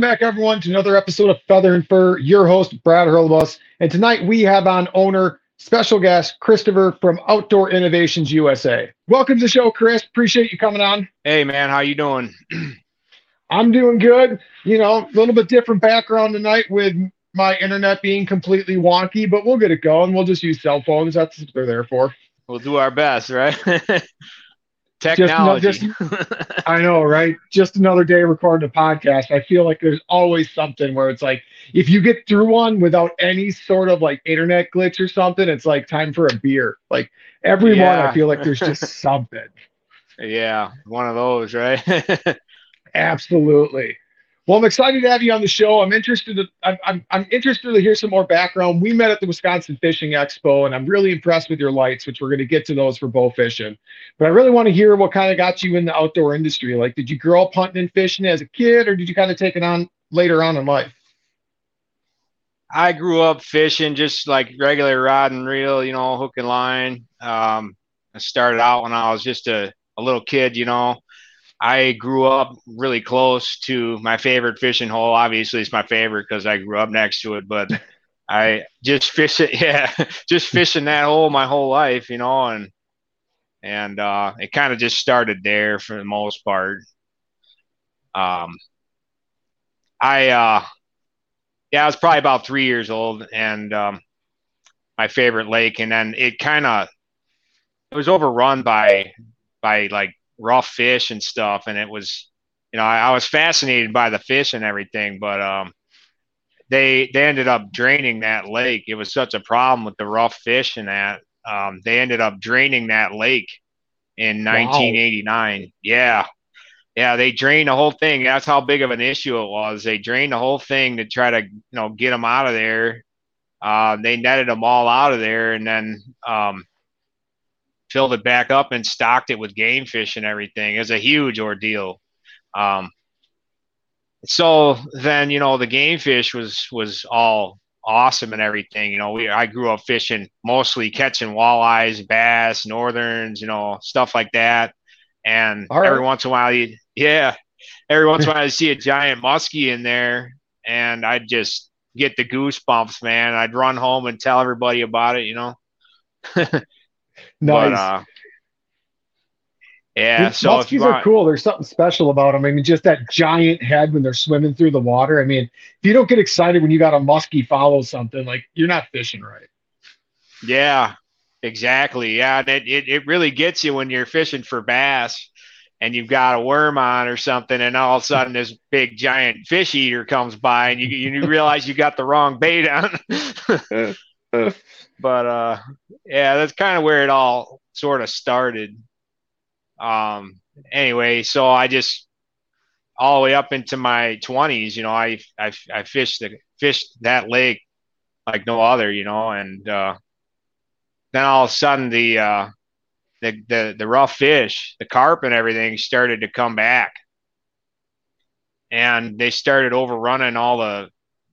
Welcome back, everyone, to another episode of Feather and Fur. Your host, Brad Hurlebaus. And tonight we have on owner, special guest, Christopher from Outdoor Innovations USA. Welcome to the show, Chris. Appreciate you coming on. Hey, man, how you doing? I'm doing good. You know, a little bit different background tonight with my internet being completely wonky, but we'll get it going. We'll just use cell phones. That's what they're there for. We'll do our best, right? Technology. Just, just, I know, right? Just another day recording a podcast. I feel like there's always something where it's like, if you get through one without any sort of like internet glitch or something, it's like time for a beer. Like every yeah. one, I feel like there's just something. Yeah, one of those, right? Absolutely. Well, I'm excited to have you on the show. I'm interested. To, I'm, I'm, I'm interested to hear some more background. We met at the Wisconsin Fishing Expo, and I'm really impressed with your lights, which we're going to get to those for bow fishing. But I really want to hear what kind of got you in the outdoor industry. Like, did you grow up hunting and fishing as a kid, or did you kind of take it on later on in life? I grew up fishing just like regular rod and reel, you know, hook and line. Um, I started out when I was just a, a little kid, you know. I grew up really close to my favorite fishing hole. Obviously, it's my favorite because I grew up next to it. But I just fish it, yeah, just fishing that hole my whole life, you know, and and uh, it kind of just started there for the most part. Um, I uh, yeah, I was probably about three years old, and um, my favorite lake, and then it kind of it was overrun by by like rough fish and stuff. And it was, you know, I, I was fascinated by the fish and everything, but um, they they ended up draining that lake. It was such a problem with the rough fish and that um, they ended up draining that lake in 1989. Wow. Yeah, yeah, they drained the whole thing. That's how big of an issue it was. They drained the whole thing to try to you know get them out of there. Uh, they netted them all out of there, and then um, filled it back up and stocked it with game fish and everything. It was a huge ordeal. Um, so then, you know, the game fish was was all awesome and everything. You know, we I grew up fishing mostly catching walleyes, bass, northerns, you know, stuff like that. And right. every once in a while, you yeah, every once in a while I see a giant muskie in there, and I'd just get the goosebumps, man. I'd run home and tell everybody about it, you know. nice. But, uh, yeah, These so muskies you are cool. There's something special about them. I mean, just that giant head when they're swimming through the water. I mean, if you don't get excited when you got a muskie follow something, like you're not fishing right. Yeah, exactly. Yeah, and it, it it really gets you when you're fishing for bass and you've got a worm on or something, and all of a sudden this big giant fish eater comes by, and you you realize you got the wrong bait on. but uh, yeah, that's kind of where it all sort of started. Um. Anyway, so I just all the way up into my twenties, you know, I I I fished the fished that lake like no other, you know, and uh, then all of a sudden the uh, the the the rough fish, the carp and everything started to come back, and they started overrunning all the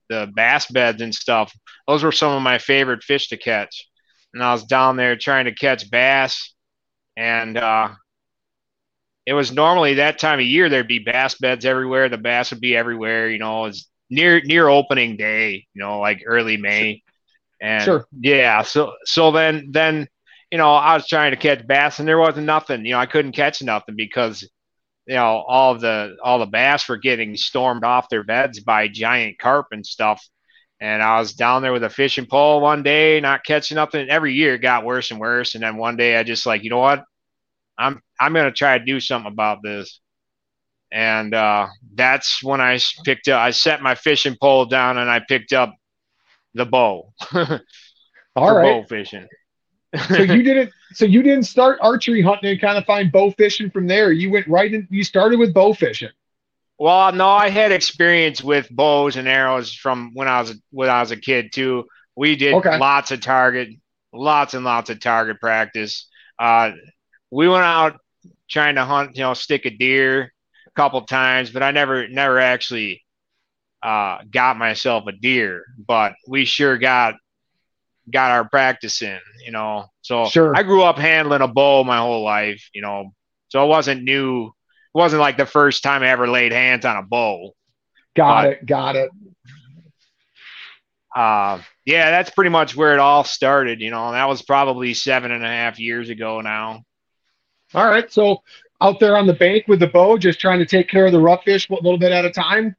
the bass beds and stuff. Those were some of my favorite fish to catch, and I was down there trying to catch bass, and uh, it was normally that time of year there'd be bass beds everywhere. The bass would be everywhere, you know. It's near near opening day, you know, like early May. And Sure. yeah, so so then then you know, I was trying to catch bass and there wasn't nothing. You know, I couldn't catch nothing because you know, all the all the bass were getting stormed off their beds by giant carp and stuff. And I was down there with a fishing pole one day, not catching nothing. Every year it got worse and worse. And then one day I just like, you know what? I'm I'm gonna try to do something about this. And uh, that's I picked up. I set my fishing pole down and I picked up the bow All right. bow fishing. So you didn't. So you didn't start archery hunting and kind of find bow fishing from there. You went right in. You started with bow fishing. Well, no, I had experience with bows and arrows from when I was when I was a kid too. We did Okay. lots of target, lots and lots of target practice. Uh, we went out trying to hunt, you know, stick a deer a couple times, but I never never actually uh, got myself a deer. But we sure got got our practice in, you know. So Sure. I grew up handling a bow my whole life, you know. So it wasn't new. It wasn't like the first time I ever laid hands on a bow. Got Right. it. Got it. uh, yeah, that's pretty much where it all started. You know, that was probably seven and a half years ago now. All right. So out there on the bank with the bow, just trying to take care of the rough fish a little bit at a time.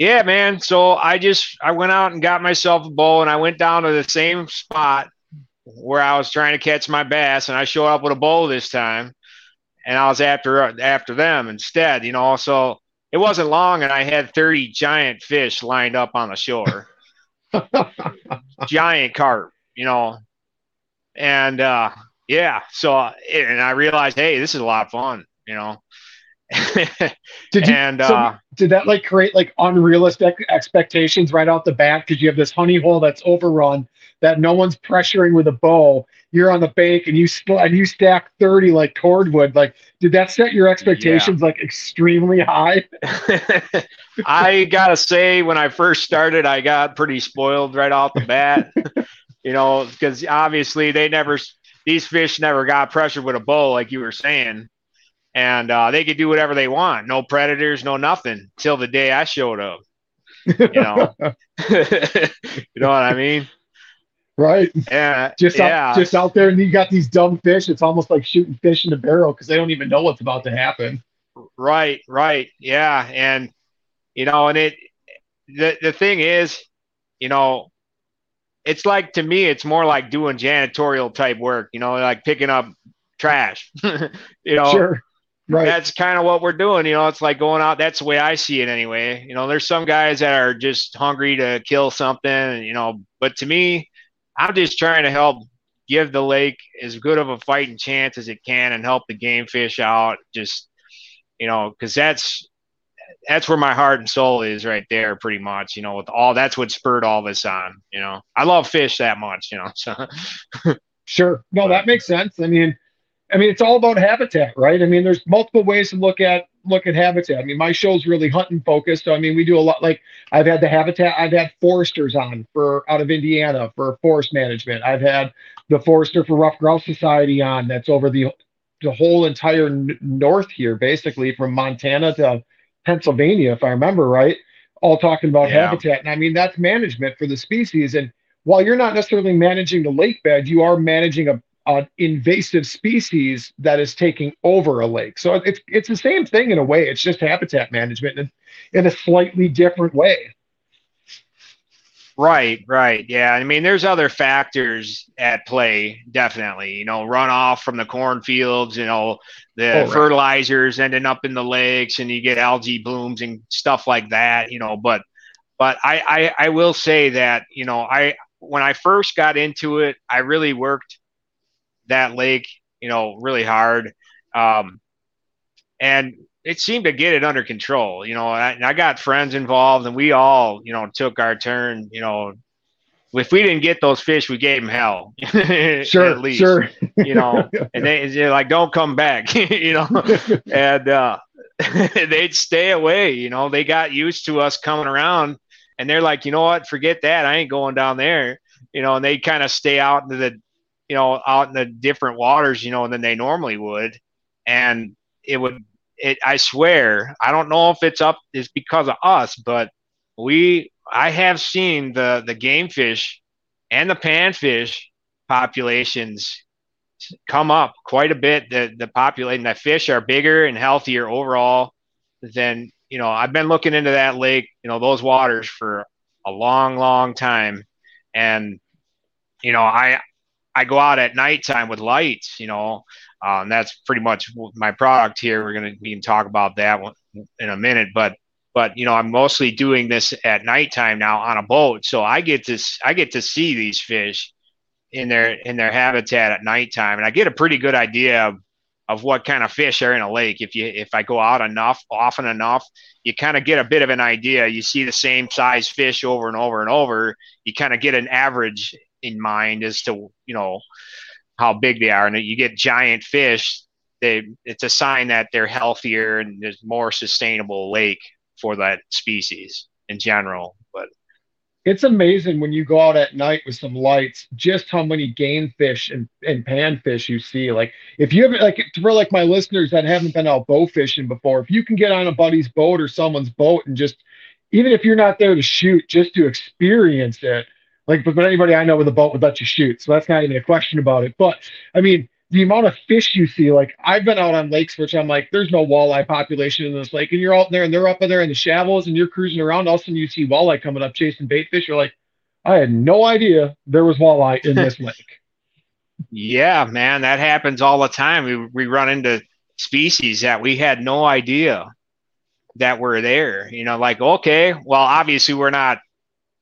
Yeah, man. So I just I went out and got myself a bow, and I went down to the same spot where I was trying to catch my bass, and I showed up with a bow this time, and I was after after them instead. You know, so it wasn't long, and I had thirty giant fish lined up on the shore. giant carp, you know. And uh yeah, so and I realized, hey, this is a lot of fun, you know. Did you? and so uh did that like create like unrealistic expectations right off the bat? Because you have this honey hole that's overrun that no one's pressuring with a bow. You're on the bank and you and you stack thirty like cordwood. Like, did that set your expectations like extremely high? I gotta say, when I first started, I got pretty spoiled right off the bat. you know, because obviously they never these fish never got pressured with a bow, like you were saying. And uh, they could do whatever they want. No predators, no nothing, till the day I showed up. You know, you know what I mean? right. Yeah, Just yeah, out, just out there, and you got these dumb fish. It's almost like shooting fish in a barrel because they don't even know what's about to happen. Right, right. Yeah. And, you know, and it, the, the thing is, you know, it's like to me, it's more like doing janitorial type work, you know, like picking up trash, you know, Sure. Right. that's kind of what we're doing. You know, it's like going out. That's the way I see it anyway. You know, there's some guys that are just hungry to kill something, you know, but to me, I'm just trying to help give the lake as good of a fighting chance as it can and help the game fish out. Just, you know, because that's that's where my heart and soul is right there, pretty much. You know, with all that's what spurred all this on. You know, I love fish that much. You know, so Sure. No, that makes sense. I mean, I mean, it's all about habitat, right? I mean, there's multiple ways to look at look at habitat. I mean, my show's really hunting focused. So, I mean, we do a lot. Like, I've had the habitat. I've had foresters on for out of Indiana for forest management. I've had the forester for Ruffed Grouse Society on. That's over the the whole entire n- north here, basically from Montana to Pennsylvania, if I remember right, all talking about yeah. habitat. And I mean, that's management for the species. And while you're not necessarily managing the lake bed, you are managing a, an invasive species that is taking over a lake. So it's it's the same thing in a way. It's just habitat management in, in a slightly different way. Right, right. Yeah. I mean, there's other factors at play, definitely. You know, runoff from the cornfields, you know, the oh, right. fertilizers ending up in the lakes and you get algae blooms and stuff like that, you know, but but I, I I will say that, you know, I when I first got into it, I really worked that lake, you know, really hard. Um and it seemed to get it under control, you know. I, I got friends involved, and we all, you know, took our turn. You know, if we didn't get those fish, we gave them hell. sure, at least, sure. you know, and they, they're like, "Don't come back," you know, and uh, they'd stay away. You know, they got used to us coming around, and they're like, "You know what? Forget that. I ain't going down there." You know, and they kind of stay out into the, you know, out in the different waters, you know, than they normally would, and it would it, I swear, I don't know if it's up is because of us, but we I have seen the the game fish and the panfish populations come up quite a bit. The the populating the fish are bigger and healthier overall than you know. I've been looking into that lake, you know, those waters for a long, long time, and you know, I I go out at nighttime with lights, you know, um, that's pretty much my product here. We're going to can talk about that in a minute, but but you know I'm mostly doing this at nighttime now on a boat, so I get to I get to see these fish in their in their habitat at nighttime, and I get a pretty good idea of, of what kind of fish are in a lake. If you if I go out enough, often enough, you kind of get a bit of an idea. You see the same size fish over and over and over. You kind of get an average in mind as to you know how big they are, and you get giant fish, they it's a sign that they're healthier and there's more sustainable lake for that species in general. It's amazing when you go out at night with some lights, just how many game fish and, and panfish you see. Like if you haven't like for like my listeners that haven't been out bow fishing before, if you can get on a buddy's boat or someone's boat and just even if you're not there to shoot, just to experience it, like, but, but anybody I know with a boat would let you shoot. So that's not even a question about it. But I mean, the amount of fish you see, like I've been out on lakes which I'm like, there's no walleye population in this lake, and you're out there and they're up in there in the shallows and you're cruising around. All of a sudden you see walleye coming up chasing bait fish. You're like, I had no idea there was walleye in this lake. Yeah, man, that happens all the time. We we run into species that we had no idea that were there. You know, like okay, well, obviously we're not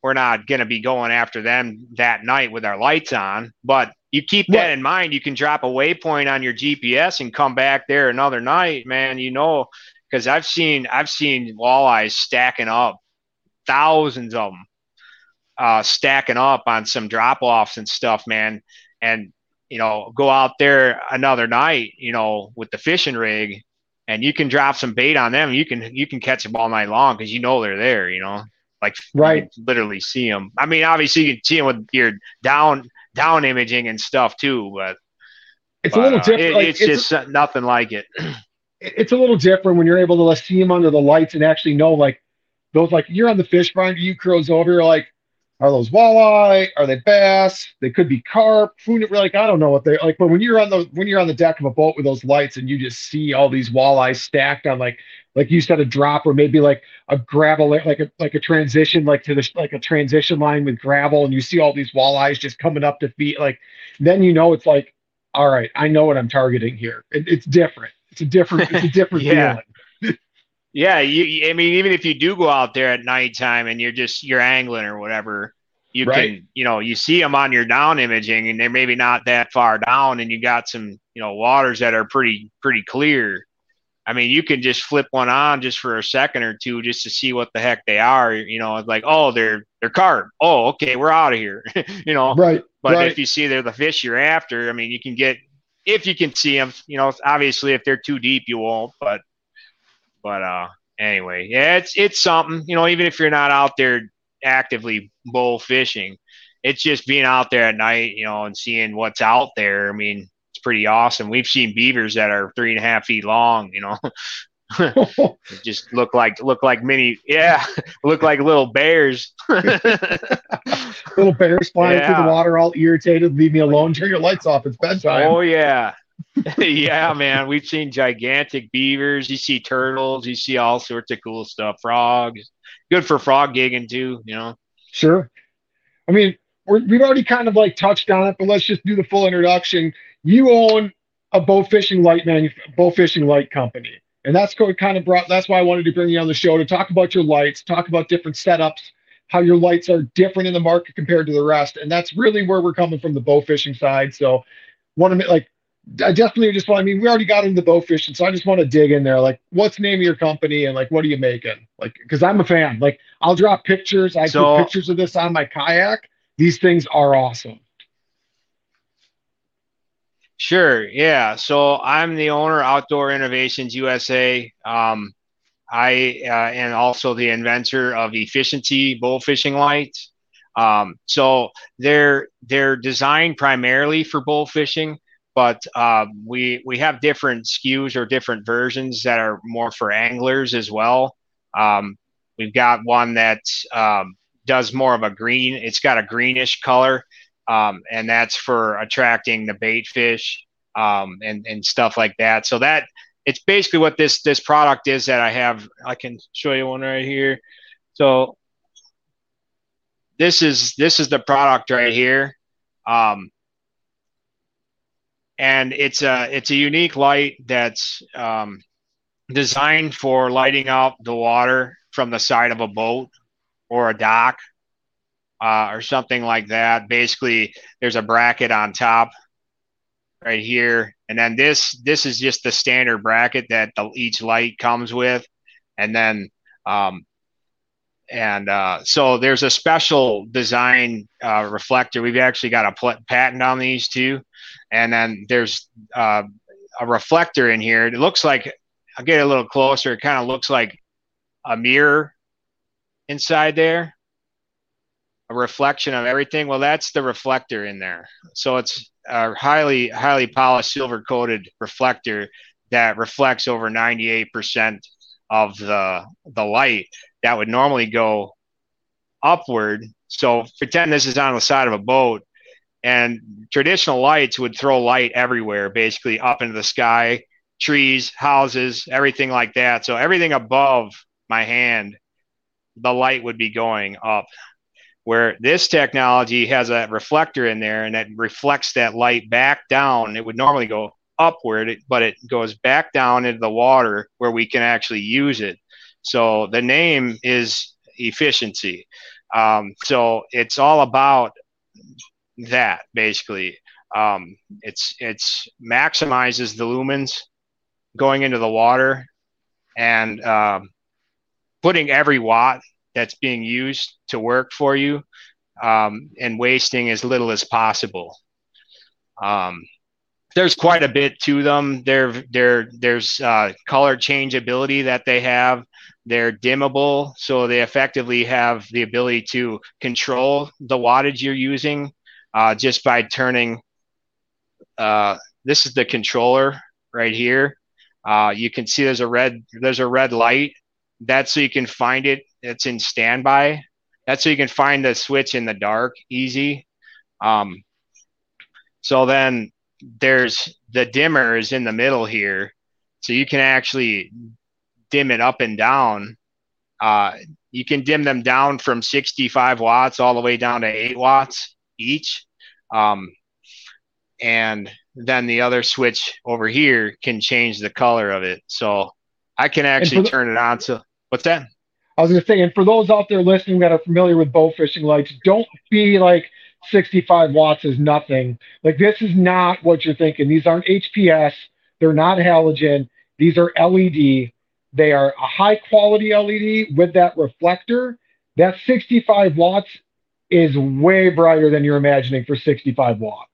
we're not going to be going after them that night with our lights on. But you keep that in mind. You can drop a waypoint on your GPS and come back there another night, man. You know, because I've seen I've seen walleyes stacking up, thousands of them, uh, stacking up on some drop offs and stuff, man. And you know, go out there another night, you know, with the fishing rig, and you can drop some bait on them. You can you can catch them all night long because you know they're there. You know. Like right, literally see them. I mean, obviously you can see them with your down down imaging and stuff too, but it's but, a little uh, different. It, like, it's, it's, just nothing like it. It's a little different when you're able to see them under the lights and actually know like those. Like you're on the fish finder, you crows over, you're like, are those walleye? Are they bass? They could be carp. Food, like I don't know what they like. But when you're on the when you're on the deck of a boat with those lights and you just see all these walleyes stacked on like like you said, a drop or maybe like a gravel, like a like a transition, like to the like a transition line with gravel, and you see all these walleyes just coming up to feet. Like then you know it's like, all right, I know what I'm targeting here. It, it's different. It's a different. It's a different yeah. feeling. Yeah, you. I mean, even if you do go out there at nighttime and you're just you're angling or whatever, you right. can you know you see them on your down imaging and they're maybe not that far down, and you got some you know waters that are pretty pretty clear I mean, you can just flip one on just for a second or two just to see what the heck they are. You know, it's like, oh, they're they're carp. Oh, okay, we're out of here. you know, right. But right. if you see they're the fish you're after, I mean, you can get if you can see them. You know, obviously if they're too deep, you won't. But but uh, anyway, yeah, it's it's something. You know, even if you're not out there actively bow fishing, it's just being out there at night. You know, and seeing what's out there. I mean, it's pretty awesome. We've seen beavers that are three and a half feet long, you know. just look like look like mini yeah look like little bears little bears flying yeah. through the water all irritated leave me alone turn your lights off it's bedtime oh yeah yeah man we've seen gigantic beavers you see turtles you see all sorts of cool stuff frogs good for frog gigging too you know sure i mean we have already kind of like touched on it but let's just do the full introduction you own a bow fishing light man bow fishing light company and that's what kind of brought, that's why I wanted to bring you on the show to talk about your lights, talk about different setups, how your lights are different in the market compared to the rest. And that's really where we're coming from the bow fishing side. So want to like, I definitely just want, I mean, we already got into bow fishing. So I just want to dig in there. Like, what's the name of your company and like, what are you making? Like, cause I'm a fan. Like, I'll drop pictures. I so, put pictures of this on my kayak. These things are awesome. Sure. Yeah. So I'm the owner Outdoor Innovations USA. Um, I uh, and also the inventor of efficiency bow fishing lights. Um, so they're they're designed primarily for bow fishing, but uh, we we have different SKUs or different versions that are more for anglers as well. Um, we've got one that um, does more of a green. It's got a greenish color um, and that's for attracting the bait fish um, and and stuff like that. So that it's basically what this this product is that I have. I can show you one right here. So this is this is the product right here. Um, and it's a it's a unique light that's um, designed for lighting up the water from the side of a boat or a dock uh, or something like that. Basically, there's a bracket on top right here, and then this this is just the standard bracket that the, each light comes with, and then um, and uh, so there's a special design uh, reflector. We've actually got a patent on these too, and then there's uh, a reflector in here. It looks like I'll get a little closer. It kind of looks like a mirror inside there a reflection of everything. Well, that's the reflector in there. So it's a highly, highly polished silver coated reflector that reflects over 98% of the, the light that would normally go upward. So pretend this is on the side of a boat and traditional lights would throw light everywhere, basically up into the sky, trees, houses, everything like that. So everything above my hand, the light would be going up where this technology has a reflector in there and it reflects that light back down. It would normally go upward, but it goes back down into the water where we can actually use it. So the name is efficiency. Um, so it's all about that basically. Um, it's it's maximizes the lumens going into the water and um, putting every watt that's being used to work for you um, and wasting as little as possible. Um, there's quite a bit to them. There, there, there's uh, color changeability that they have. They're dimmable, so they effectively have the ability to control the wattage you're using uh, just by turning. Uh, this is the controller right here. Uh, you can see there's a red there's a red light. That's so you can find it it's in standby. That's so you can find the switch in the dark easy. Um, so then there's the dimmer is in the middle here. So you can actually dim it up and down. Uh, you can dim them down from 65 watts all the way down to 8 watts each. Um, and then the other switch over here can change the color of it. So I can actually the, turn it on. So what's that? I was going to say, and for those out there listening that are familiar with bow fishing lights, don't be like 65 watts is nothing. Like this is not what you're thinking. These aren't HPS. They're not halogen. These are LED. They are a high quality LED with that reflector. That 65 watts is way brighter than you're imagining for 65 watts.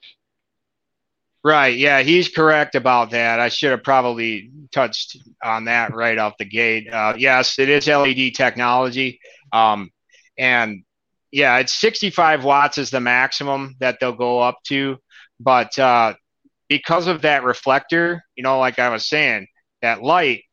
Right. Yeah, he's correct about that. I should have probably touched on that right off the gate. Uh, yes, it is LED technology. Um, and yeah, it's 65 watts is the maximum that they'll go up to. But uh, because of that reflector, you know, like I was saying, that light,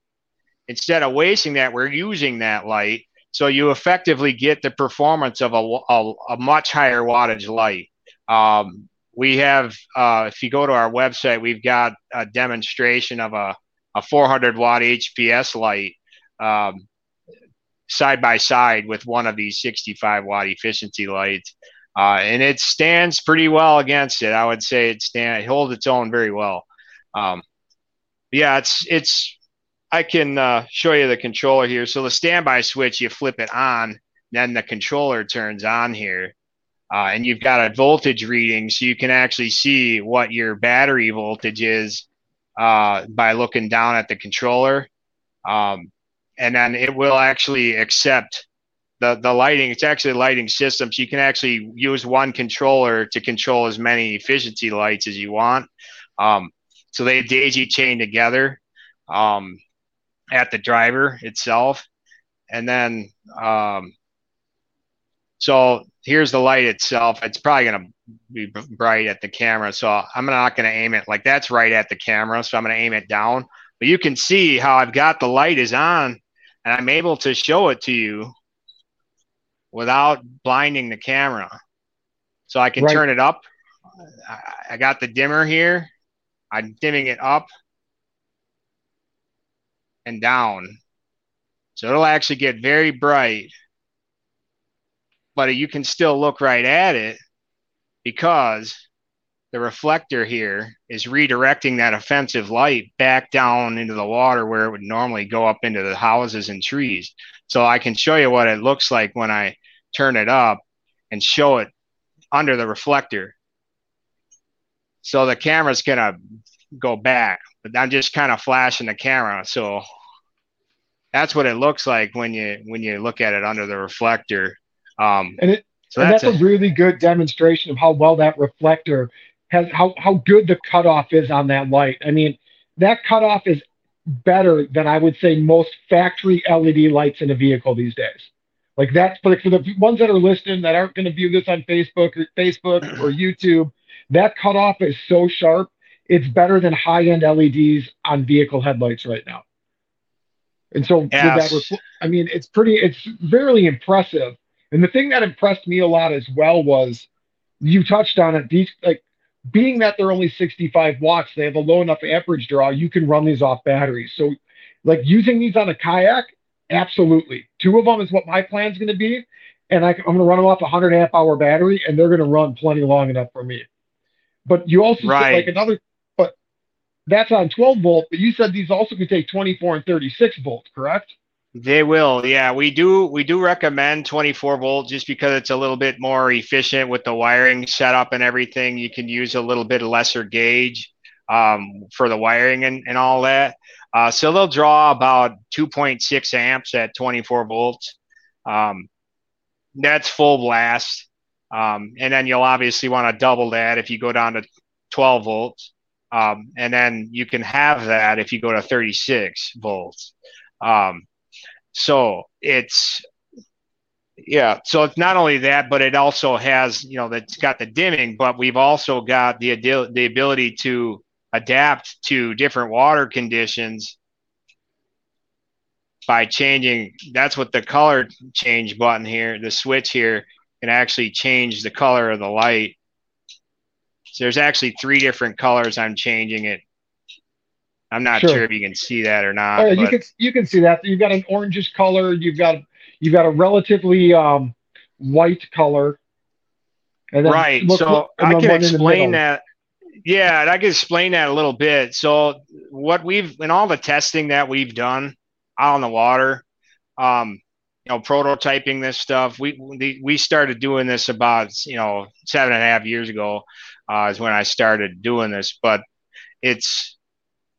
instead of wasting that, we're using that light. So you effectively get the performance of a, a, a much higher wattage light. Um, we have, uh, if you go to our website, we've got a demonstration of a, a 400 watt HPS light um, side by side with one of these 65 watt efficiency lights. Uh, and it stands pretty well against it. I would say it stand holds its own very well. Um, yeah, it's it's. I can uh, show you the controller here. So the standby switch, you flip it on, then the controller turns on here, uh, and you've got a voltage reading, so you can actually see what your battery voltage is uh, by looking down at the controller. Um, and then it will actually accept the, the lighting. It's actually a lighting system. So you can actually use one controller to control as many efficiency lights as you want. Um, so they daisy chain together um, at the driver itself. And then, um, so here's the light itself. It's probably going to be bright at the camera. So I'm not going to aim it like that's right at the camera. So I'm going to aim it down. But you can see how I've got the light is on and I'm able to show it to you without blinding the camera. So I can right. turn it up. I got the dimmer here. I'm dimming it up and down. So it'll actually get very bright, but you can still look right at it because the reflector here is redirecting that offensive light back down into the water where it would normally go up into the houses and trees. So I can show you what it looks like when I turn it up and show it under the reflector. So the camera's gonna go back, but I'm just kind of flashing the camera. So that's what it looks like when you when you look at it under the reflector. Um, and it so and that's, that's a, a really good demonstration of how well that reflector has how how good the cutoff is on that light. I mean, that cutoff is better than I would say most factory LED lights in a vehicle these days. Like that's for the, for the ones that are listening that aren't going to view this on Facebook or Facebook or YouTube. That cutoff is so sharp. It's better than high-end LEDs on vehicle headlights right now. And so, yes. I mean, it's pretty. It's very impressive. And the thing that impressed me a lot as well was you touched on it. These like being that they're only 65 watts, they have a low enough amperage draw, you can run these off batteries. So, like using these on a kayak, absolutely. Two of them is what my plan's going to be. And I, am going to run them off a 100 amp hour battery, and they're going to run plenty long enough for me. But you also right. like another, that's on 12 volt. But you said these also can take 24 and 36 volt, correct? They will, yeah. We do we do recommend 24 volt just because it's a little bit more efficient with the wiring setup and everything. You can use a little bit lesser gauge um, for the wiring and, and all that. Uh, so they'll draw about 2.6 amps at 24 volts. Um, that's full blast. Um, and then you'll obviously want to double that if you go down to 12 volts. Um, and then you can have that if you go to 36 volts. Um, so it's yeah, so it's not only that, but it also has you know that's got the dimming, but we've also got the the ability to adapt to different water conditions by changing. That's what the color change button here, the switch here, can actually change the color of the light. So there's actually three different colors I'm changing it I'm not sure. sure. if you can see that or not. Oh, you can you can see that. You've got an orangish color. You've got you've got a relatively um, white color. right. so I can explain that. Yeah, I can explain that a little bit. So what we've in all the testing that we've done out on the water, um, you know, prototyping this stuff. We we started doing this about you know seven and a half years ago, uh, is when I started doing this. But it's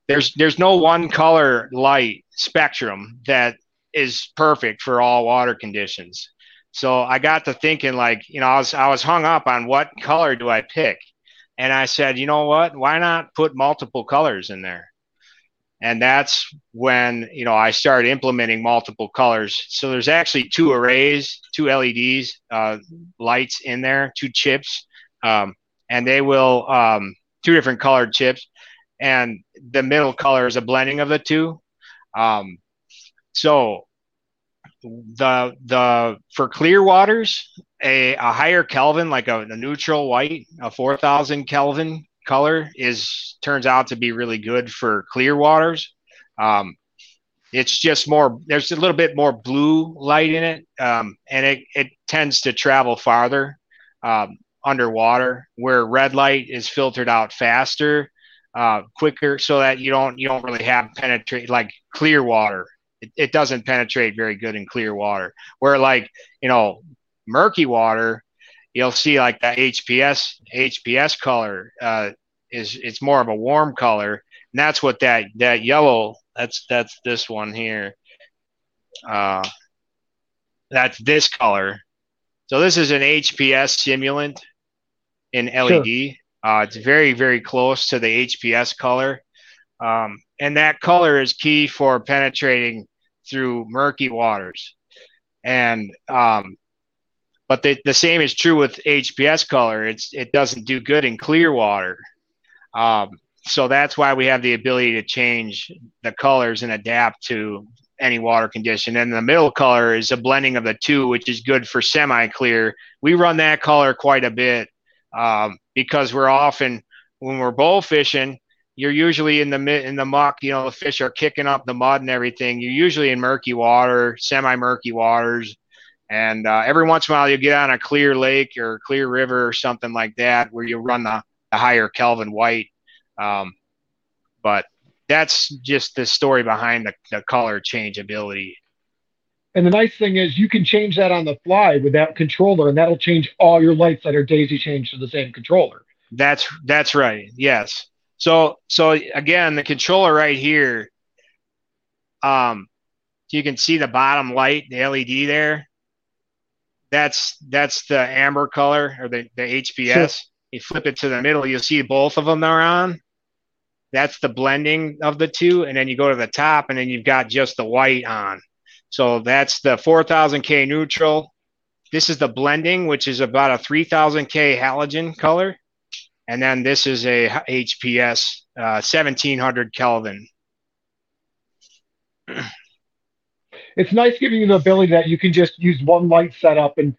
there's there's no one color light spectrum that is perfect for all water conditions. So I got to thinking like, you know, I was I was hung up on what color do I pick? And I said, you know what? Why not put multiple colors in there? And that's when, you know, I started implementing multiple colors. So there's actually two arrays, two LEDs, uh, lights in there, two chips. Um, and they will um, two different colored chips, and the middle color is a blending of the two. Um, so the the for clear waters, a, a higher Kelvin, like a, a neutral white, a four thousand Kelvin color is turns out to be really good for clear waters. Um, it's just more there's a little bit more blue light in it um, and it, it tends to travel farther um, underwater where red light is filtered out faster uh, quicker so that you don't you don't really have penetrate like clear water it, it doesn't penetrate very good in clear water where like you know murky water you'll see like that hps hps color uh, is it's more of a warm color and that's what that that yellow that's that's this one here. Uh, that's this color. So this is an HPS simulant in LED. Sure. Uh, it's very very close to the HPS color, um, and that color is key for penetrating through murky waters. And um, but the, the same is true with HPS color. It's it doesn't do good in clear water. Um, so that's why we have the ability to change the colors and adapt to any water condition. And the middle color is a blending of the two, which is good for semi clear. We run that color quite a bit um, because we're often when we're bow fishing, you're usually in the in the muck. You know, the fish are kicking up the mud and everything. You're usually in murky water, semi murky waters. And uh, every once in a while, you get on a clear lake or clear river or something like that where you run the, the higher Kelvin white um, but that's just the story behind the, the color changeability. And the nice thing is you can change that on the fly with that controller, and that'll change all your lights that are daisy chained to the same controller. That's that's right. Yes. So so again, the controller right here, um, you can see the bottom light, the LED there. That's that's the amber color or the, the HPS. Sure. You flip it to the middle, you'll see both of them are on. That's the blending of the two. And then you go to the top and then you've got just the white on. So that's the 4000K neutral. This is the blending, which is about a 3000K halogen color. And then this is a HPS uh, 1700 Kelvin. It's nice giving you the ability that you can just use one light setup and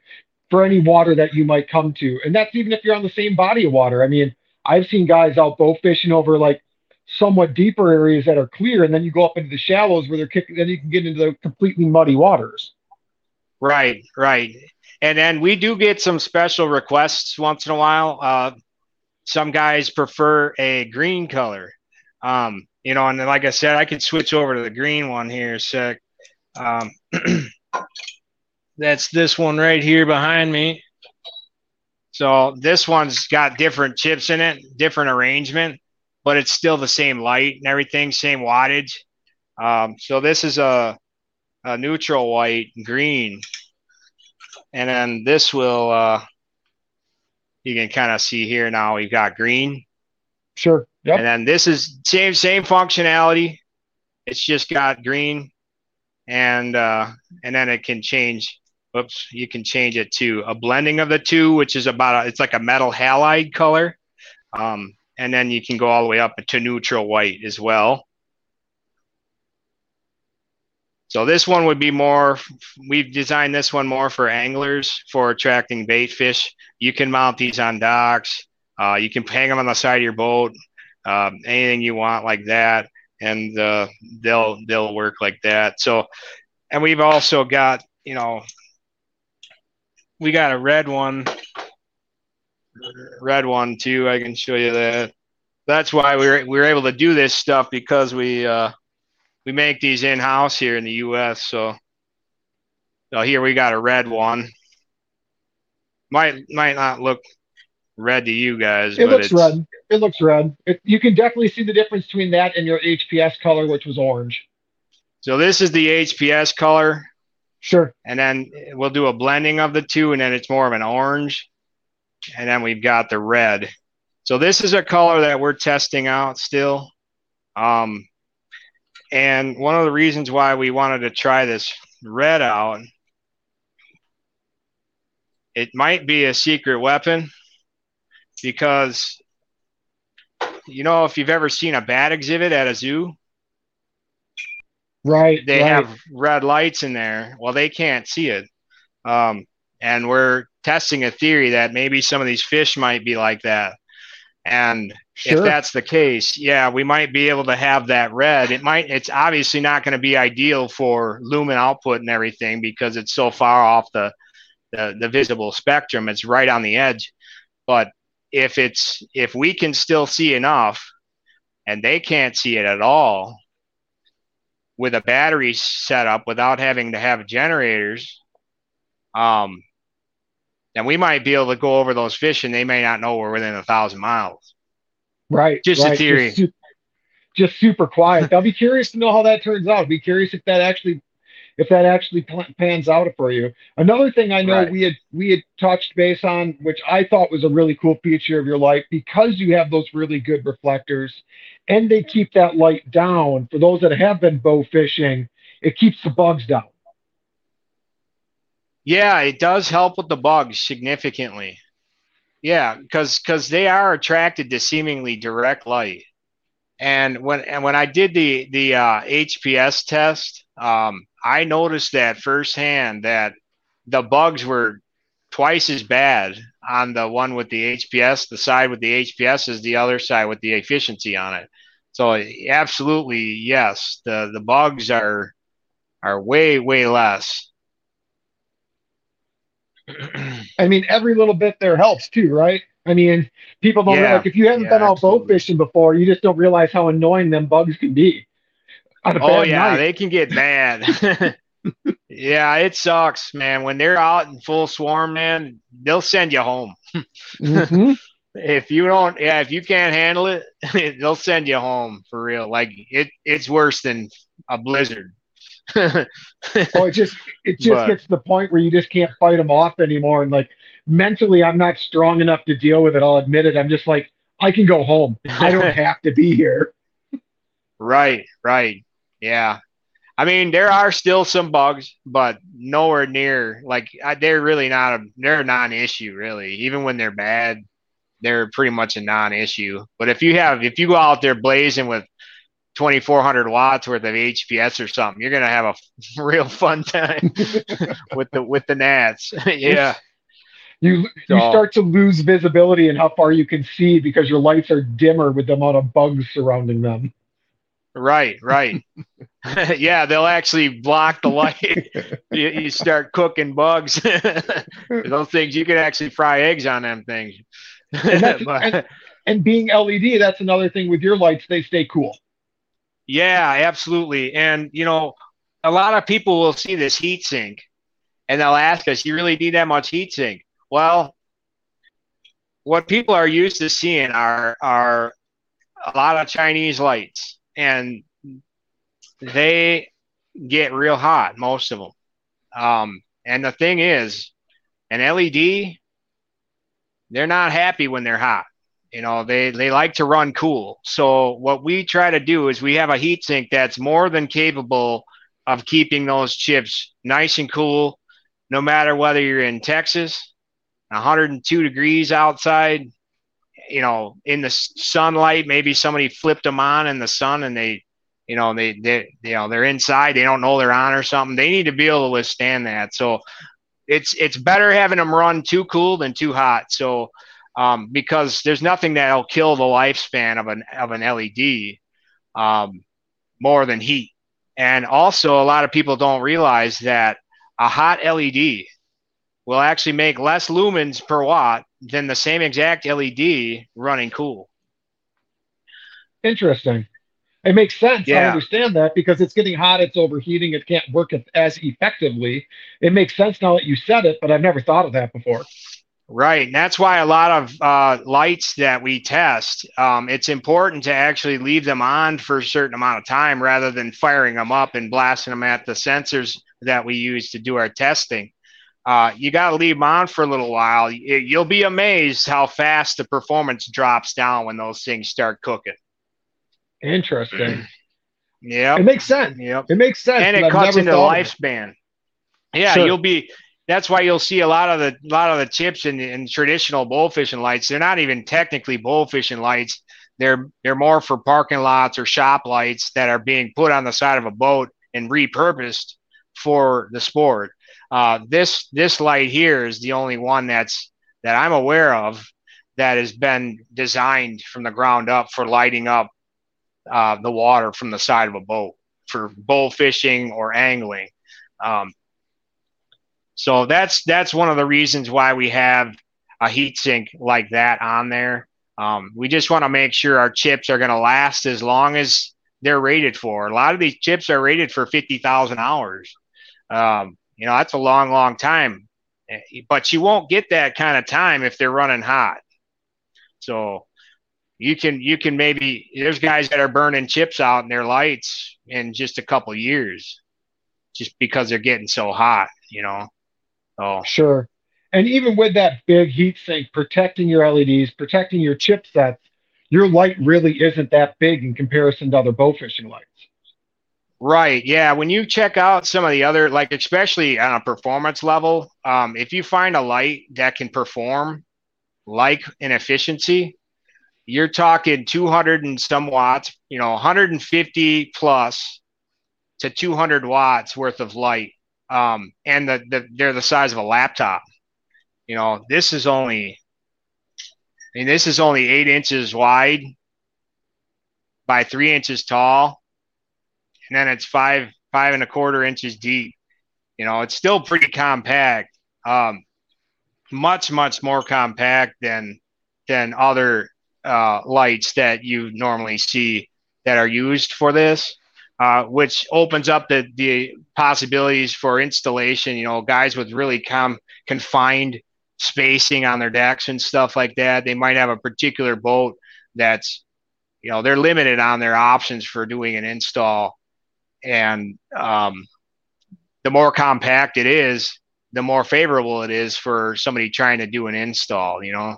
for any water that you might come to. And that's even if you're on the same body of water. I mean, I've seen guys out bow fishing over like somewhat deeper areas that are clear, and then you go up into the shallows where they're kicking, then you can get into the completely muddy waters. Right, right. And then we do get some special requests once in a while. Uh, some guys prefer a green color. Um, you know, and like I said, I could switch over to the green one here sec. Um, that's this one right here behind me. So this one's got different chips in it, different arrangement but it's still the same light and everything, same wattage. Um, so this is a, a neutral white green. And then this will, uh, you can kind of see here now we've got green. Sure. Yep. And then this is same, same functionality. It's just got green and, uh, and then it can change. Oops, you can change it to a blending of the two, which is about, a, it's like a metal halide color. Um, and then you can go all the way up to neutral white as well. So this one would be more, we've designed this one more for anglers for attracting bait fish. You can mount these on docks. Uh, you can hang them on the side of your boat, um, anything you want like that. And uh, they'll, they'll work like that. So, and we've also got, you know, we got a red one red one too. I can show you that. That's why we were we were able to do this stuff because we uh, we make these in house here in the U.S. So, so here we got a red one. Might might not look red to you guys. It looks red. It looks red. It, you can definitely see the difference between that and your HPS color, which was orange. So this is the HPS color. Sure. And then we'll do a blending of the two, and then it's more of an orange and then we've got the red. So this is a color that we're testing out still. Um, and one of the reasons why we wanted to try this red out, it might be a secret weapon because you know, if you've ever seen a bat exhibit at a zoo, right? They right. have red lights in there. Well, they can't see it. Um, and we're testing a theory that maybe some of these fish might be like that. And sure. if that's the case, yeah, we might be able to have that red. It might, it's obviously not going to be ideal for lumen output and everything because it's so far off the, the, the visible spectrum. It's right on the edge. But if it's, if we can still see enough and they can't see it at all with a battery setup without having to have generators, um, and we might be able to go over those fish and they may not know we're within a thousand miles. Right. Just right. a theory. Just super, just super quiet. I'll be curious to know how that turns out. I'll be curious if that actually if that actually pans out for you. Another thing I know right. we had we had touched base on, which I thought was a really cool feature of your light, because you have those really good reflectors, and they keep that light down. For those that have been bow fishing, it keeps the bugs down. Yeah, it does help with the bugs significantly. Yeah, because because they are attracted to seemingly direct light. And when and when I did the the uh, HPS test, um, I noticed that firsthand that the bugs were twice as bad on the one with the HPS. The side with the HPS is the other side with the efficiency on it. So absolutely yes, the the bugs are are way way less. I mean, every little bit there helps too, right? I mean, people don't yeah. like if you haven't yeah, been out bow fishing before, you just don't realize how annoying them bugs can be. Oh yeah, night. they can get mad. yeah, it sucks, man. When they're out in full swarm, man, they'll send you home. mm-hmm. If you don't, yeah, if you can't handle it, they'll send you home for real. Like it, it's worse than a blizzard. oh, it just it just but, gets to the point where you just can't fight them off anymore. And like mentally, I'm not strong enough to deal with it. I'll admit it. I'm just like I can go home. I don't have to be here. Right, right, yeah. I mean, there are still some bugs, but nowhere near like they're really not a they're a non-issue really. Even when they're bad, they're pretty much a non-issue. But if you have if you go out there blazing with 2400 watts worth of HPS or something, you're gonna have a real fun time with the with the gnats. yeah. You you so, start to lose visibility and how far you can see because your lights are dimmer with the amount of bugs surrounding them. Right, right. yeah, they'll actually block the light. you, you, start cooking bugs. Those things you can actually fry eggs on them things. And, and, and being LED, that's another thing with your lights. They stay cool. Yeah, absolutely. And you know, a lot of people will see this heat sink and they'll ask us, you really need that much heat sink? Well, what people are used to seeing are are a lot of Chinese lights and they get real hot, most of them. Um, and the thing is, an LED, they're not happy when they're hot. You know, they, they like to run cool. So what we try to do is we have a heat sink that's more than capable of keeping those chips nice and cool, no matter whether you're in Texas, 102 degrees outside, you know, in the sunlight, maybe somebody flipped them on in the sun and they, you know, they, they, you know, they're inside, they don't know they're on or something. They need to be able to withstand that. So it's, it's better having them run too cool than too hot. So, um, because there's nothing that'll kill the lifespan of an of an LED um, more than heat. And also, a lot of people don't realize that a hot LED will actually make less lumens per watt than the same exact LED running cool. Interesting. It makes sense. Yeah. I understand that because it's getting hot, it's overheating, it can't work as effectively. It makes sense now that you said it, but I've never thought of that before. Right. And that's why a lot of uh, lights that we test, um, it's important to actually leave them on for a certain amount of time rather than firing them up and blasting them at the sensors that we use to do our testing. Uh, you got to leave them on for a little while. You'll be amazed how fast the performance drops down when those things start cooking. Interesting. yeah. It makes sense. Yep. It makes sense. And it cuts into the lifespan. Yeah, sure. you'll be that's why you'll see a lot of the lot of the chips in, in traditional bow fishing lights. They're not even technically bow fishing lights. They're they're more for parking lots or shop lights that are being put on the side of a boat and repurposed for the sport. Uh, this this light here is the only one that's that I'm aware of that has been designed from the ground up for lighting up uh, the water from the side of a boat for bow fishing or angling. Um, so that's that's one of the reasons why we have a heat sink like that on there. Um, we just want to make sure our chips are going to last as long as they're rated for. A lot of these chips are rated for 50,000 hours. Um, you know, that's a long, long time, eh, but you won't get that kind of time if they're running hot. So you can, you can maybe, there's guys that are burning chips out in their lights in just a couple years just because they're getting so hot, you know? Oh, sure. And even with that big heat sink protecting your LEDs, protecting your chipsets, your light really isn't that big in comparison to other bow fishing lights. Right. Yeah. When you check out some of the other, like especially on a performance level, um, if you find a light that can perform like an efficiency, you're talking 200 and some watts, you know, 150 plus to 200 watts worth of light. Um, and the, the, they're the size of a laptop. You know, this is only I mean, this is only eight inches wide by three inches tall, and then it's five five and a quarter inches deep. You know, it's still pretty compact. Um, much much more compact than than other uh, lights that you normally see that are used for this, uh, which opens up the the possibilities for installation. You know, guys with really com- confined spacing on their decks and stuff like that. They might have a particular boat that's, you know, they're limited on their options for doing an install. And um, the more compact it is, the more favorable it is for somebody trying to do an install, you know?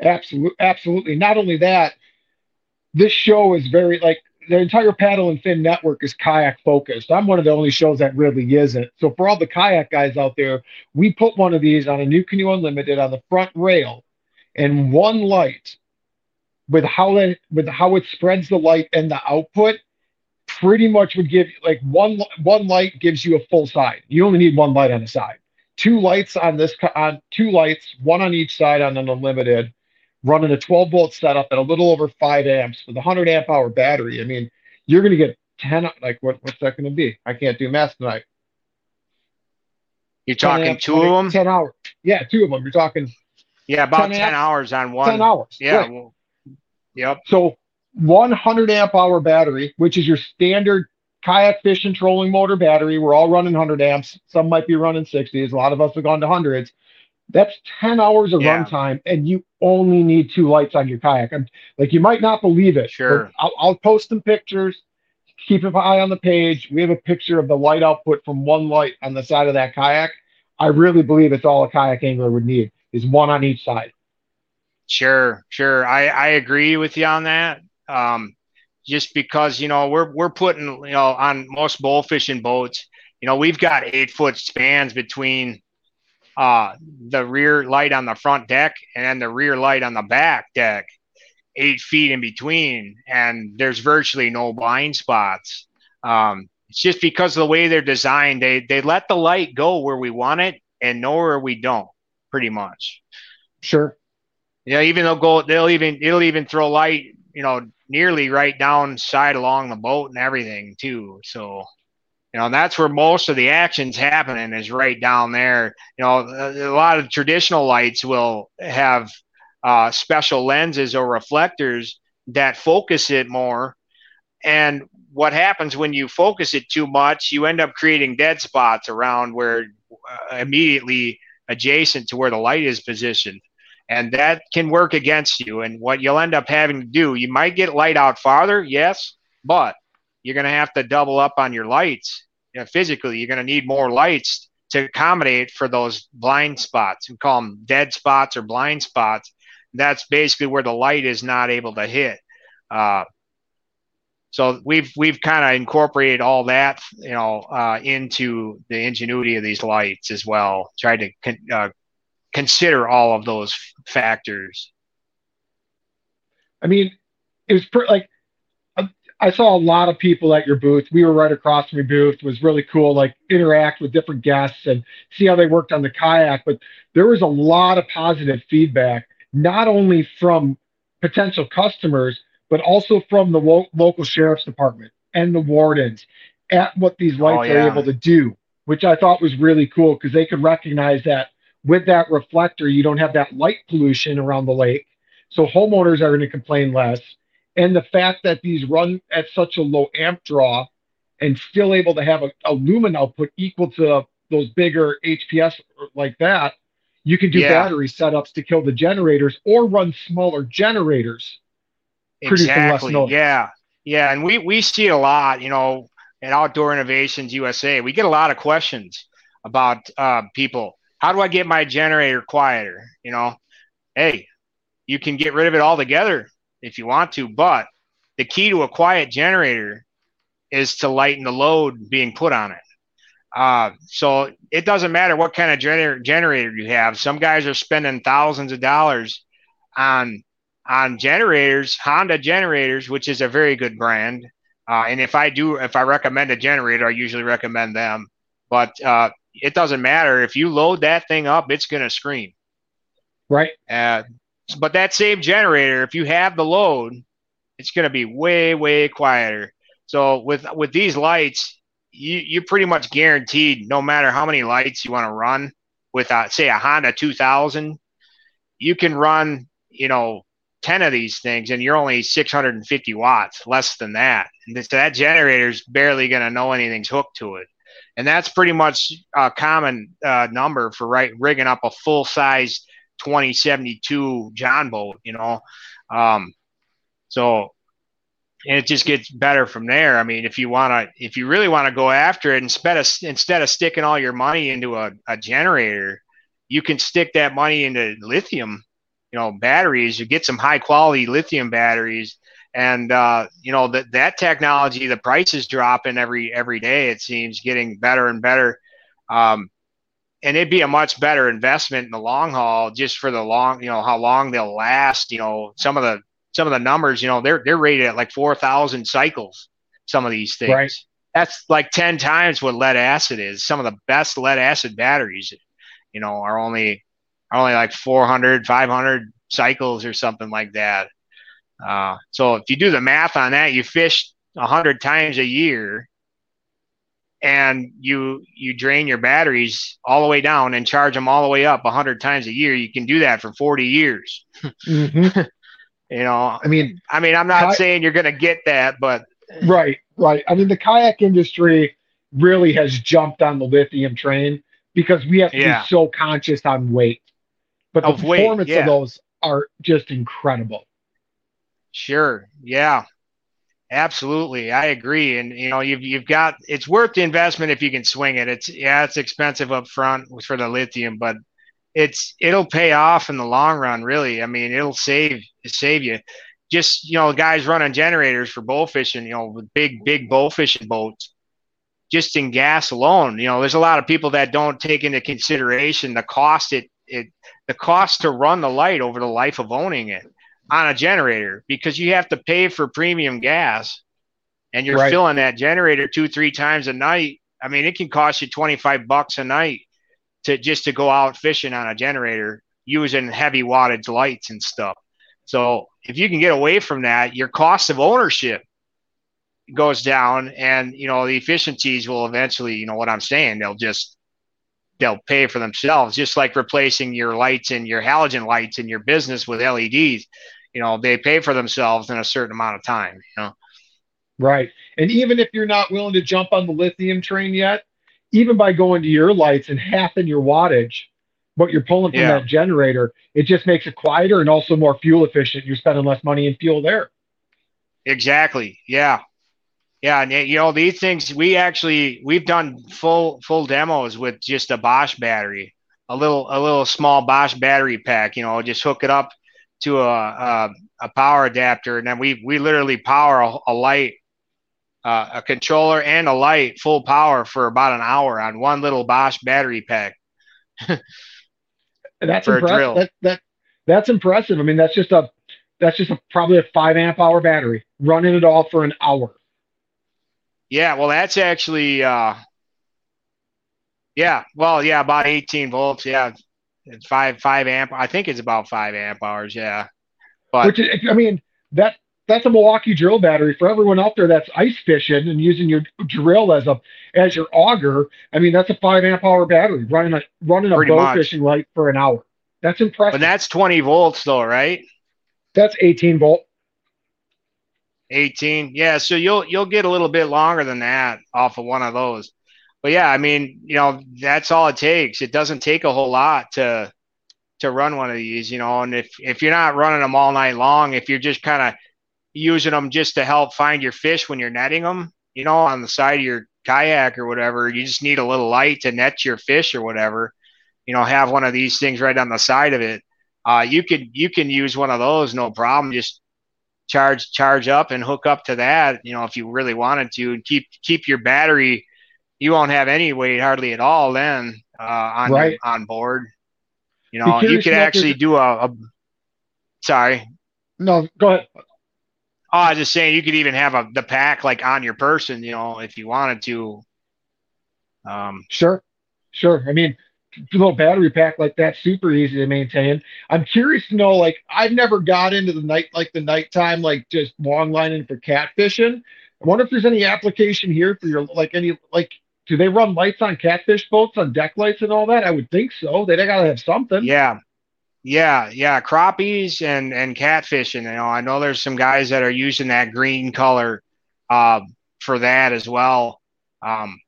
Absolutely. Absolutely. Not only that, this show is very like the entire Paddle N Fin network is kayak focused. I'm one of the only shows that really isn't. So for all the kayak guys out there, we put one of these on a NuCanoe Unlimited on the front rail, and one light with how it with how it spreads the light and the output pretty much would give like one one light gives you a full side. You only need one light on the side. Two lights on this on two lights, one on each side on an unlimited running a 12 volt setup at a little over five amps with a 100 amp hour battery. I mean, you're going to get 10, like what, what's that going to be? I can't do math tonight. You're talking two 20, of them? 10 hours. Yeah, two of them. You're talking. Yeah, about 10, 10 amps, hours on one. 10 hours. Yeah. Right. Well, yep. So 100 amp hour battery, which is your standard kayak fishing trolling motor battery. We're all running 100 amps. Some might be running 60s. A lot of us have gone to hundreds. That's 10 hours of yeah. runtime, and you only need two lights on your kayak. I'm, like, you might not believe it. Sure. I'll, I'll post some pictures. Keep an eye on the page. We have a picture of the light output from one light on the side of that kayak. I really believe it's all a kayak angler would need is one on each side. Sure, sure. I, I agree with you on that. Um, just because you know we're we're putting you know on most bow fishing boats, you know we've got eight foot spans between uh, the rear light on the front deck and then the rear light on the back deck, eight feet in between, and there's virtually no blind spots. Um, it's just because of the way they're designed. They they let the light go where we want it and nowhere we don't, pretty much. Sure. Yeah, even they'll go. They'll even it'll even throw light, you know, nearly right down side along the boat and everything too. So you know, that's where most of the action's happening is right down there. You know, a, a lot of traditional lights will have uh, special lenses or reflectors that focus it more. And what happens when you focus it too much, you end up creating dead spots around where uh, immediately adjacent to where the light is positioned. And that can work against you. And what you'll end up having to do, you might get light out farther, yes, but you're going to have to double up on your lights you know, physically. You're going to need more lights to accommodate for those blind spots. We call them dead spots or blind spots. That's basically where the light is not able to hit. Uh, so we've we've kind of incorporated all that, you know, uh, into the ingenuity of these lights as well. Tried to con- uh, consider all of those factors. I mean, it was pretty like I saw a lot of people at your booth. We were right across from your booth. It was really cool, like interact with different guests and see how they worked on the kayak. But there was a lot of positive feedback, not only from potential customers, but also from the lo- local sheriff's department and the wardens at what these oh, lights oh, yeah. are able to do, which I thought was really cool because they could recognize that with that reflector, you don't have that light pollution around the lake. So homeowners are going to complain less and the fact that these run at such a low amp draw and still able to have a, a lumen output equal to those bigger HPS like that, you can do yeah. battery setups to kill the generators or run smaller generators. Exactly. Yeah. Yeah. And we, we see a lot, you know, at Outdoor Innovations USA, we get a lot of questions about uh, people. How do I get my generator quieter? You know, hey, you can get rid of it altogether if you want to, but the key to a quiet generator is to lighten the load being put on it. Uh, so it doesn't matter what kind of generator generator you have. Some guys are spending thousands of dollars on on generators, Honda generators, which is a very good brand. Uh, and if I do, if I recommend a generator, I usually recommend them. But uh, it doesn't matter if you load that thing up, it's going to scream. Right. Uh, but that same generator, if you have the load, it's going to be way, way quieter. So with with these lights, you you're pretty much guaranteed no matter how many lights you want to run with a, say a Honda 2000, you can run you know 10 of these things and you're only 650 watts, less than that. And so that generator's barely going to know anything's hooked to it. And that's pretty much a common uh, number for right rigging up a full size 2072 John boat, you know. Um, so and it just gets better from there. I mean, if you want to, if you really want to go after it, instead of instead of sticking all your money into a, a generator, you can stick that money into lithium, you know, batteries. You get some high quality lithium batteries, and uh, you know that that technology, the price is dropping every every day. It seems getting better and better. Um, and it'd be a much better investment in the long haul just for the long you know how long they'll last you know some of the some of the numbers you know they're they're rated at like 4000 cycles some of these things. Right. that's like 10 times what lead acid is. Some of the best lead acid batteries you know are only are only like 400 500 cycles or something like that. Uh, so if you do the math on that you fish 100 times a year and you you drain your batteries all the way down and charge them all the way up 100 times a year you can do that for 40 years mm-hmm. you know i mean i mean i'm not saying you're going to get that but right right i mean the kayak industry really has jumped on the lithium train because we have to yeah. be so conscious on weight but the of performance weight, yeah. of those are just incredible sure yeah Absolutely, I agree. And you know, you've you've got it's worth the investment if you can swing it. It's yeah, it's expensive up front for the lithium, but it's it'll pay off in the long run. Really, I mean, it'll save save you. Just you know, guys running generators for bow fishing, you know, with big big bow fishing boats, just in gas alone. You know, there's a lot of people that don't take into consideration the cost it it the cost to run the light over the life of owning it on a generator because you have to pay for premium gas and you're right. filling that generator two, three times a night. I mean, it can cost you 25 bucks a night to just to go out fishing on a generator using heavy wattage lights and stuff. So if you can get away from that, your cost of ownership goes down and you know the efficiencies will eventually, you know what I'm saying, they'll just they'll pay for themselves, just like replacing your lights and your halogen lights in your business with LEDs you know they pay for themselves in a certain amount of time you know? Right. And even if you're not willing to jump on the lithium train yet even by going to your lights and half in your wattage what you're pulling from yeah. that generator it just makes it quieter and also more fuel efficient. You're spending less money in fuel there. Exactly. Yeah yeah and you know these things we actually we've done full full demos with just a bosch battery a little a little small bosch battery pack you know just hook it up to a, a, a power adapter, and then we we literally power a, a light, uh, a controller and a light full power for about an hour on one little Bosch battery pack. that's impressive. That, that that's impressive. I mean, that's just a that's just a, probably a five amp hour battery running it all for an hour. Yeah, well, that's actually, uh, yeah, well, yeah, about 18 volts. Yeah, it's five five amp. I think it's about five amp hours. Yeah, but which I mean that that's a Milwaukee drill battery for everyone out there that's ice fishing and using your drill as a as your auger. I mean that's a five amp hour battery running a running a bow much. fishing light for an hour. That's impressive. But that's 20 volts though, right? That's 18 volt. 18. Yeah, so you'll you'll get a little bit longer than that off of one of those. But yeah, I mean, you know, that's all it takes. It doesn't take a whole lot to to run one of these, you know, and if if you're not running them all night long, if you're just kind of using them just to help find your fish when you're netting them, you know, on the side of your kayak or whatever, you just need a little light to net your fish or whatever. You know, have one of these things right on the side of it. Uh, you could you can use one of those, no problem. Just charge charge up and hook up to that. You know, if you really wanted to, and keep keep your battery. You won't have any weight hardly at all then uh, on right. on board. You know, you could actually do a, a. Sorry. No, go ahead. Oh, I was just saying you could even have a the pack like on your person, you know, if you wanted to. Um, sure, sure. I mean, little battery pack like that, super easy to maintain. I'm curious to know, like, I've never got into the night, like the nighttime, like just long lining for catfishing. I wonder if there's any application here for your, like, any, like, do they run lights on catfish boats on deck lights and all that? I would think so. They, they got to have something. Yeah. Yeah, yeah, crappies and and catfish, and you know, I know there's some guys that are using that green color uh, for that as well. Um,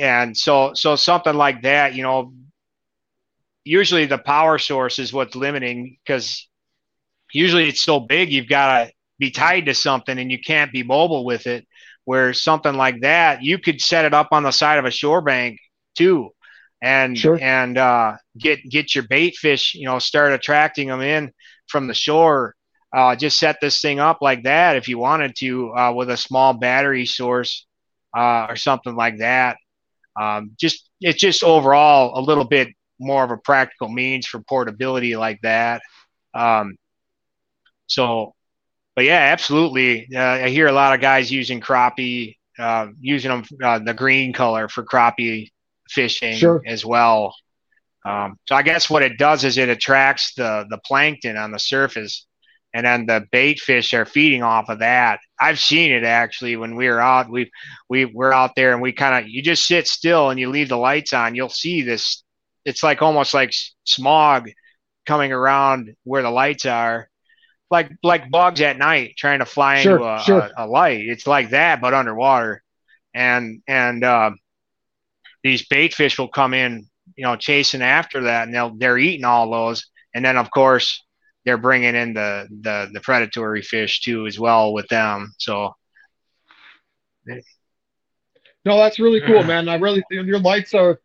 and so so something like that, you know, usually the power source is what's limiting because usually it's so big you've got to be tied to something and you can't be mobile with it. Where something like that, you could set it up on the side of a shore bank too and sure. and uh, get get your bait fish. You know, start attracting them in from the shore. Uh, just set this thing up like that if you wanted to uh, with a small battery source uh, or something like that. Um, just it's just overall a little bit more of a practical means for portability like that. Um, so, but yeah, absolutely. Uh, I hear a lot of guys using crappie, uh, using them uh, the green color for crappie fishing sure. as well. Um, so I guess what it does is it attracts the the plankton on the surface, and then the bait fish are feeding off of that. I've seen it actually when we were out. We we we're out there and we kind of you just sit still and you leave the lights on. You'll see this. It's like almost like smog coming around where the lights are, like like bugs at night trying to fly sure, into a, sure. a, a, light. It's like that but underwater, and and uh, these bait fish will come in, you know, chasing after that, and they'll they're eating all those, and then of course they're bringing in the the the predatory fish too as well with them. So. No, that's really cool, man. I really your lights are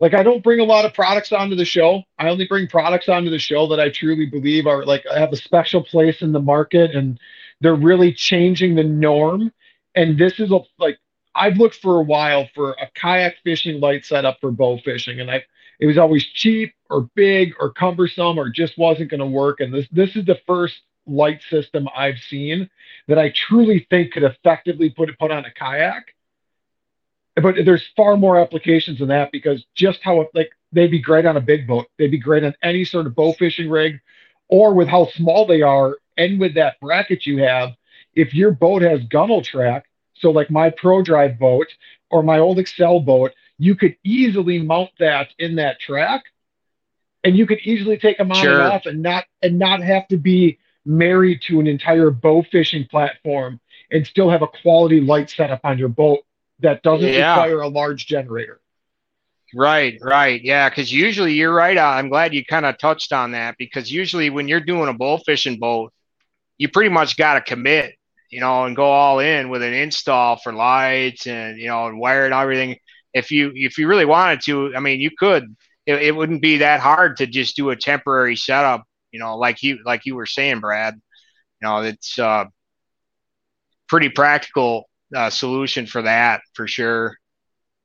like I don't bring a lot of products onto the show. I only bring products onto the show that I truly believe are like I have a special place in the market and they're really changing the norm. And this is a like I've looked for a while for a kayak fishing light setup for bow fishing, and I it was always cheap or big or cumbersome or just wasn't going to work. And this this is the first light system I've seen that I truly think could effectively put it put on a kayak. But there's far more applications than that because just how like they'd be great on a big boat, they'd be great on any sort of bow fishing rig, or with how small they are and with that bracket you have. If your boat has gunnel track, so, like my Pro Drive boat or my old Excel boat, you could easily mount that in that track, and you could easily take them on sure. and off, and not and not have to be married to an entire bow fishing platform, and still have a quality light setup on your boat that doesn't yeah. require a large generator. Right, right. Yeah, because usually you're right. I'm glad you kind of touched on that because usually when you're doing a bow fishing boat, you pretty much got to commit you know, and go all in with an install for lights and you know, and wire and everything. If you if you really wanted to, I mean, you could. It, it wouldn't be that hard to just do a temporary setup. You know, like you like you were saying, Brad. You know, it's uh, pretty practical uh, solution for that for sure.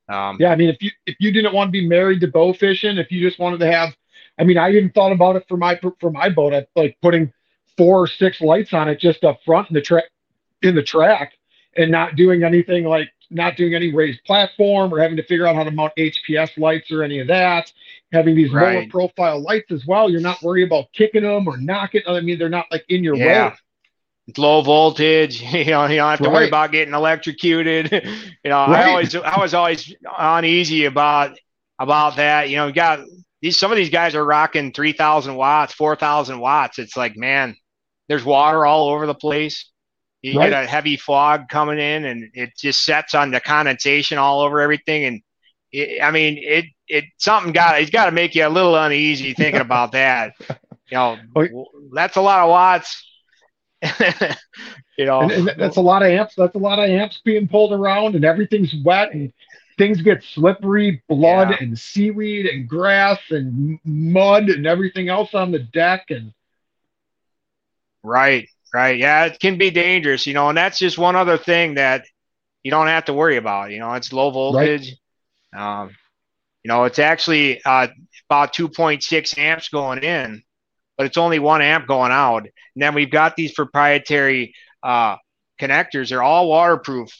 Um, yeah, I mean, if you if you didn't want to be married to bow fishing, if you just wanted to have, I mean, I even thought about it for my for my boat. I like putting four or six lights on it just up front in the track in the track and not doing anything like not doing any raised platform or having to figure out how to mount HPS lights or any of that. Having these right. lower profile lights as well, you're not worried about kicking them or knocking. I mean, they're not like in your yeah. way. It's low voltage. You know, you don't have to right. worry about getting electrocuted. you know, right. I always, I was always uneasy about about that. You know, you got these. Some of these guys are rocking three thousand watts, four thousand watts. It's like, man, there's water all over the place. You right. get a heavy fog coming in, and it just sets on the condensation all over everything. And it, I mean, it it something got it's got to make you a little uneasy thinking about that. You know, oh, that's a lot of watts. you know, and, and that's a lot of amps. That's a lot of amps being pulled around, and everything's wet, and things get slippery, blood yeah. and seaweed and grass and mud and everything else on the deck, and right right? Yeah, it can be dangerous, you know, and that's just one other thing that you don't have to worry about. You know, it's low voltage. Right. Um, you know, it's actually uh, about 2.6 amps going in, but it's only one amp going out. And then we've got these proprietary uh, connectors. They're all waterproof,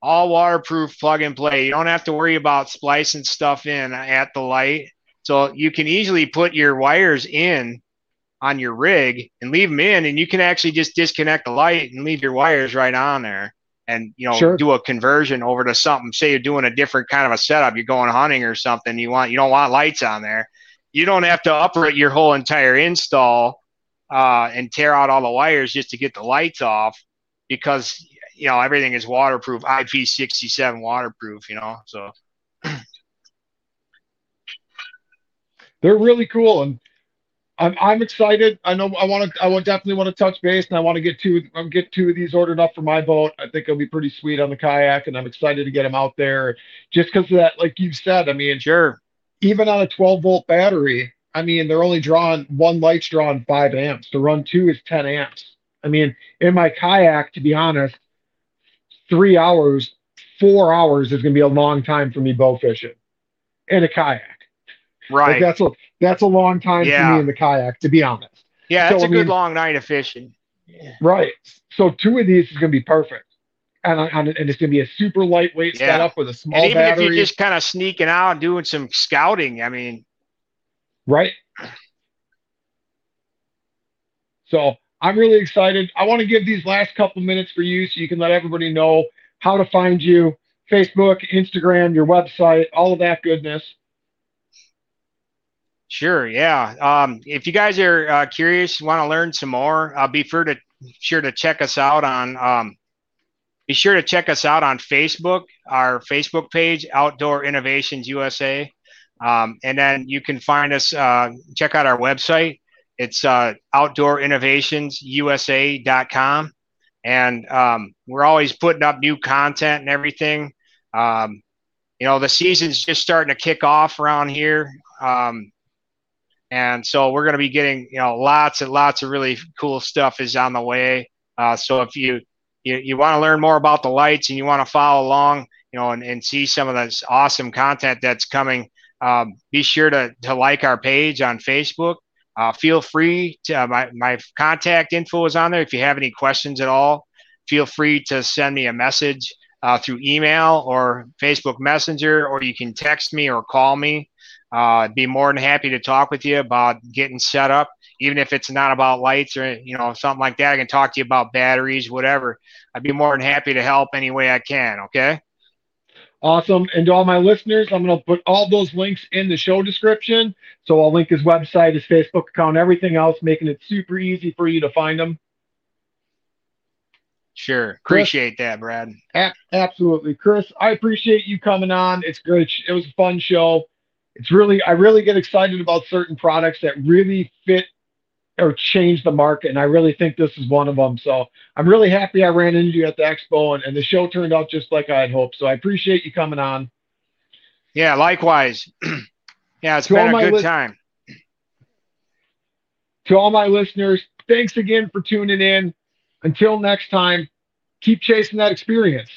all waterproof plug and play. You don't have to worry about splicing stuff in at the light. So you can easily put your wires in on your rig and leave them in, and you can actually just disconnect the light and leave your wires right on there, and you know sure. do a conversion over to something. Say you're doing a different kind of a setup, you're going hunting or something. You want you don't want lights on there. You don't have to uproot your whole entire install uh, and tear out all the wires just to get the lights off because you know everything is waterproof, IP67 waterproof. You know, so. They're really cool, and I'm I'm excited. I know I want to. I will definitely want to touch base, and I want to get two um, get two of these ordered up for my boat. I think it'll be pretty sweet on the kayak, and I'm excited to get them out there. Just because of that, like you said, I mean, sure. Even on a 12 volt battery, I mean, they're only drawing one light's drawing five amps. To run two is 10 amps. I mean, in my kayak, to be honest, three hours, four hours is going to be a long time for me bow fishing in a kayak. Right. Like that's a that's a long time yeah. for me in the kayak, to be honest. Yeah, it's so, a I good long night of fishing. Yeah. Right. So two of these is going to be perfect. And, and it's going to be a super lightweight yeah. setup with a small and even battery. if you're just kind of sneaking out and doing some scouting, I mean, right. So I'm really excited. I want to give these last couple minutes for you so you can let everybody know how to find you Facebook, Instagram, your website, all of that goodness. Sure. Yeah. Um, if you guys are uh, curious, want to learn some more, uh, be sure to sure to check us out on. Um, be sure to check us out on Facebook, our Facebook page, Outdoor Innovations USA, um, and then you can find us. Uh, check out our website. It's uh, outdoorinnovationsusa.com, and um, we're always putting up new content and everything. Um, you know, the season's just starting to kick off around here. Um, and so we're going to be getting, you know, lots and lots of really cool stuff is on the way. Uh, so if you, you, you want to learn more about the lights and you want to follow along, you know, and, and see some of this awesome content that's coming, um, be sure to, to like our page on Facebook. Uh, feel free to, uh, my, my contact info is on there. If you have any questions at all, feel free to send me a message uh, through email or Facebook Messenger, or you can text me or call me. Uh, I'd be more than happy to talk with you about getting set up, even if it's not about lights or you know something like that. I can talk to you about batteries, whatever. I'd be more than happy to help any way I can. Okay. Awesome. And to all my listeners, I'm going to put all those links in the show description. So I'll link his website, his Facebook account, everything else, making it super easy for you to find him. Sure. Appreciate Chris, that, Brad. A- absolutely. Chris, I appreciate you coming on. It's great. It was a fun show it's really I really get excited about certain products that really fit or change the market, and I really think this is one of them. So I'm really happy I ran into you at the expo, and, and the show turned out just like I had hoped. So I appreciate you coming on. Yeah, likewise. yeah, it's to been a good li- time. To all my listeners, thanks again for tuning in. Until next time, keep chasing that experience.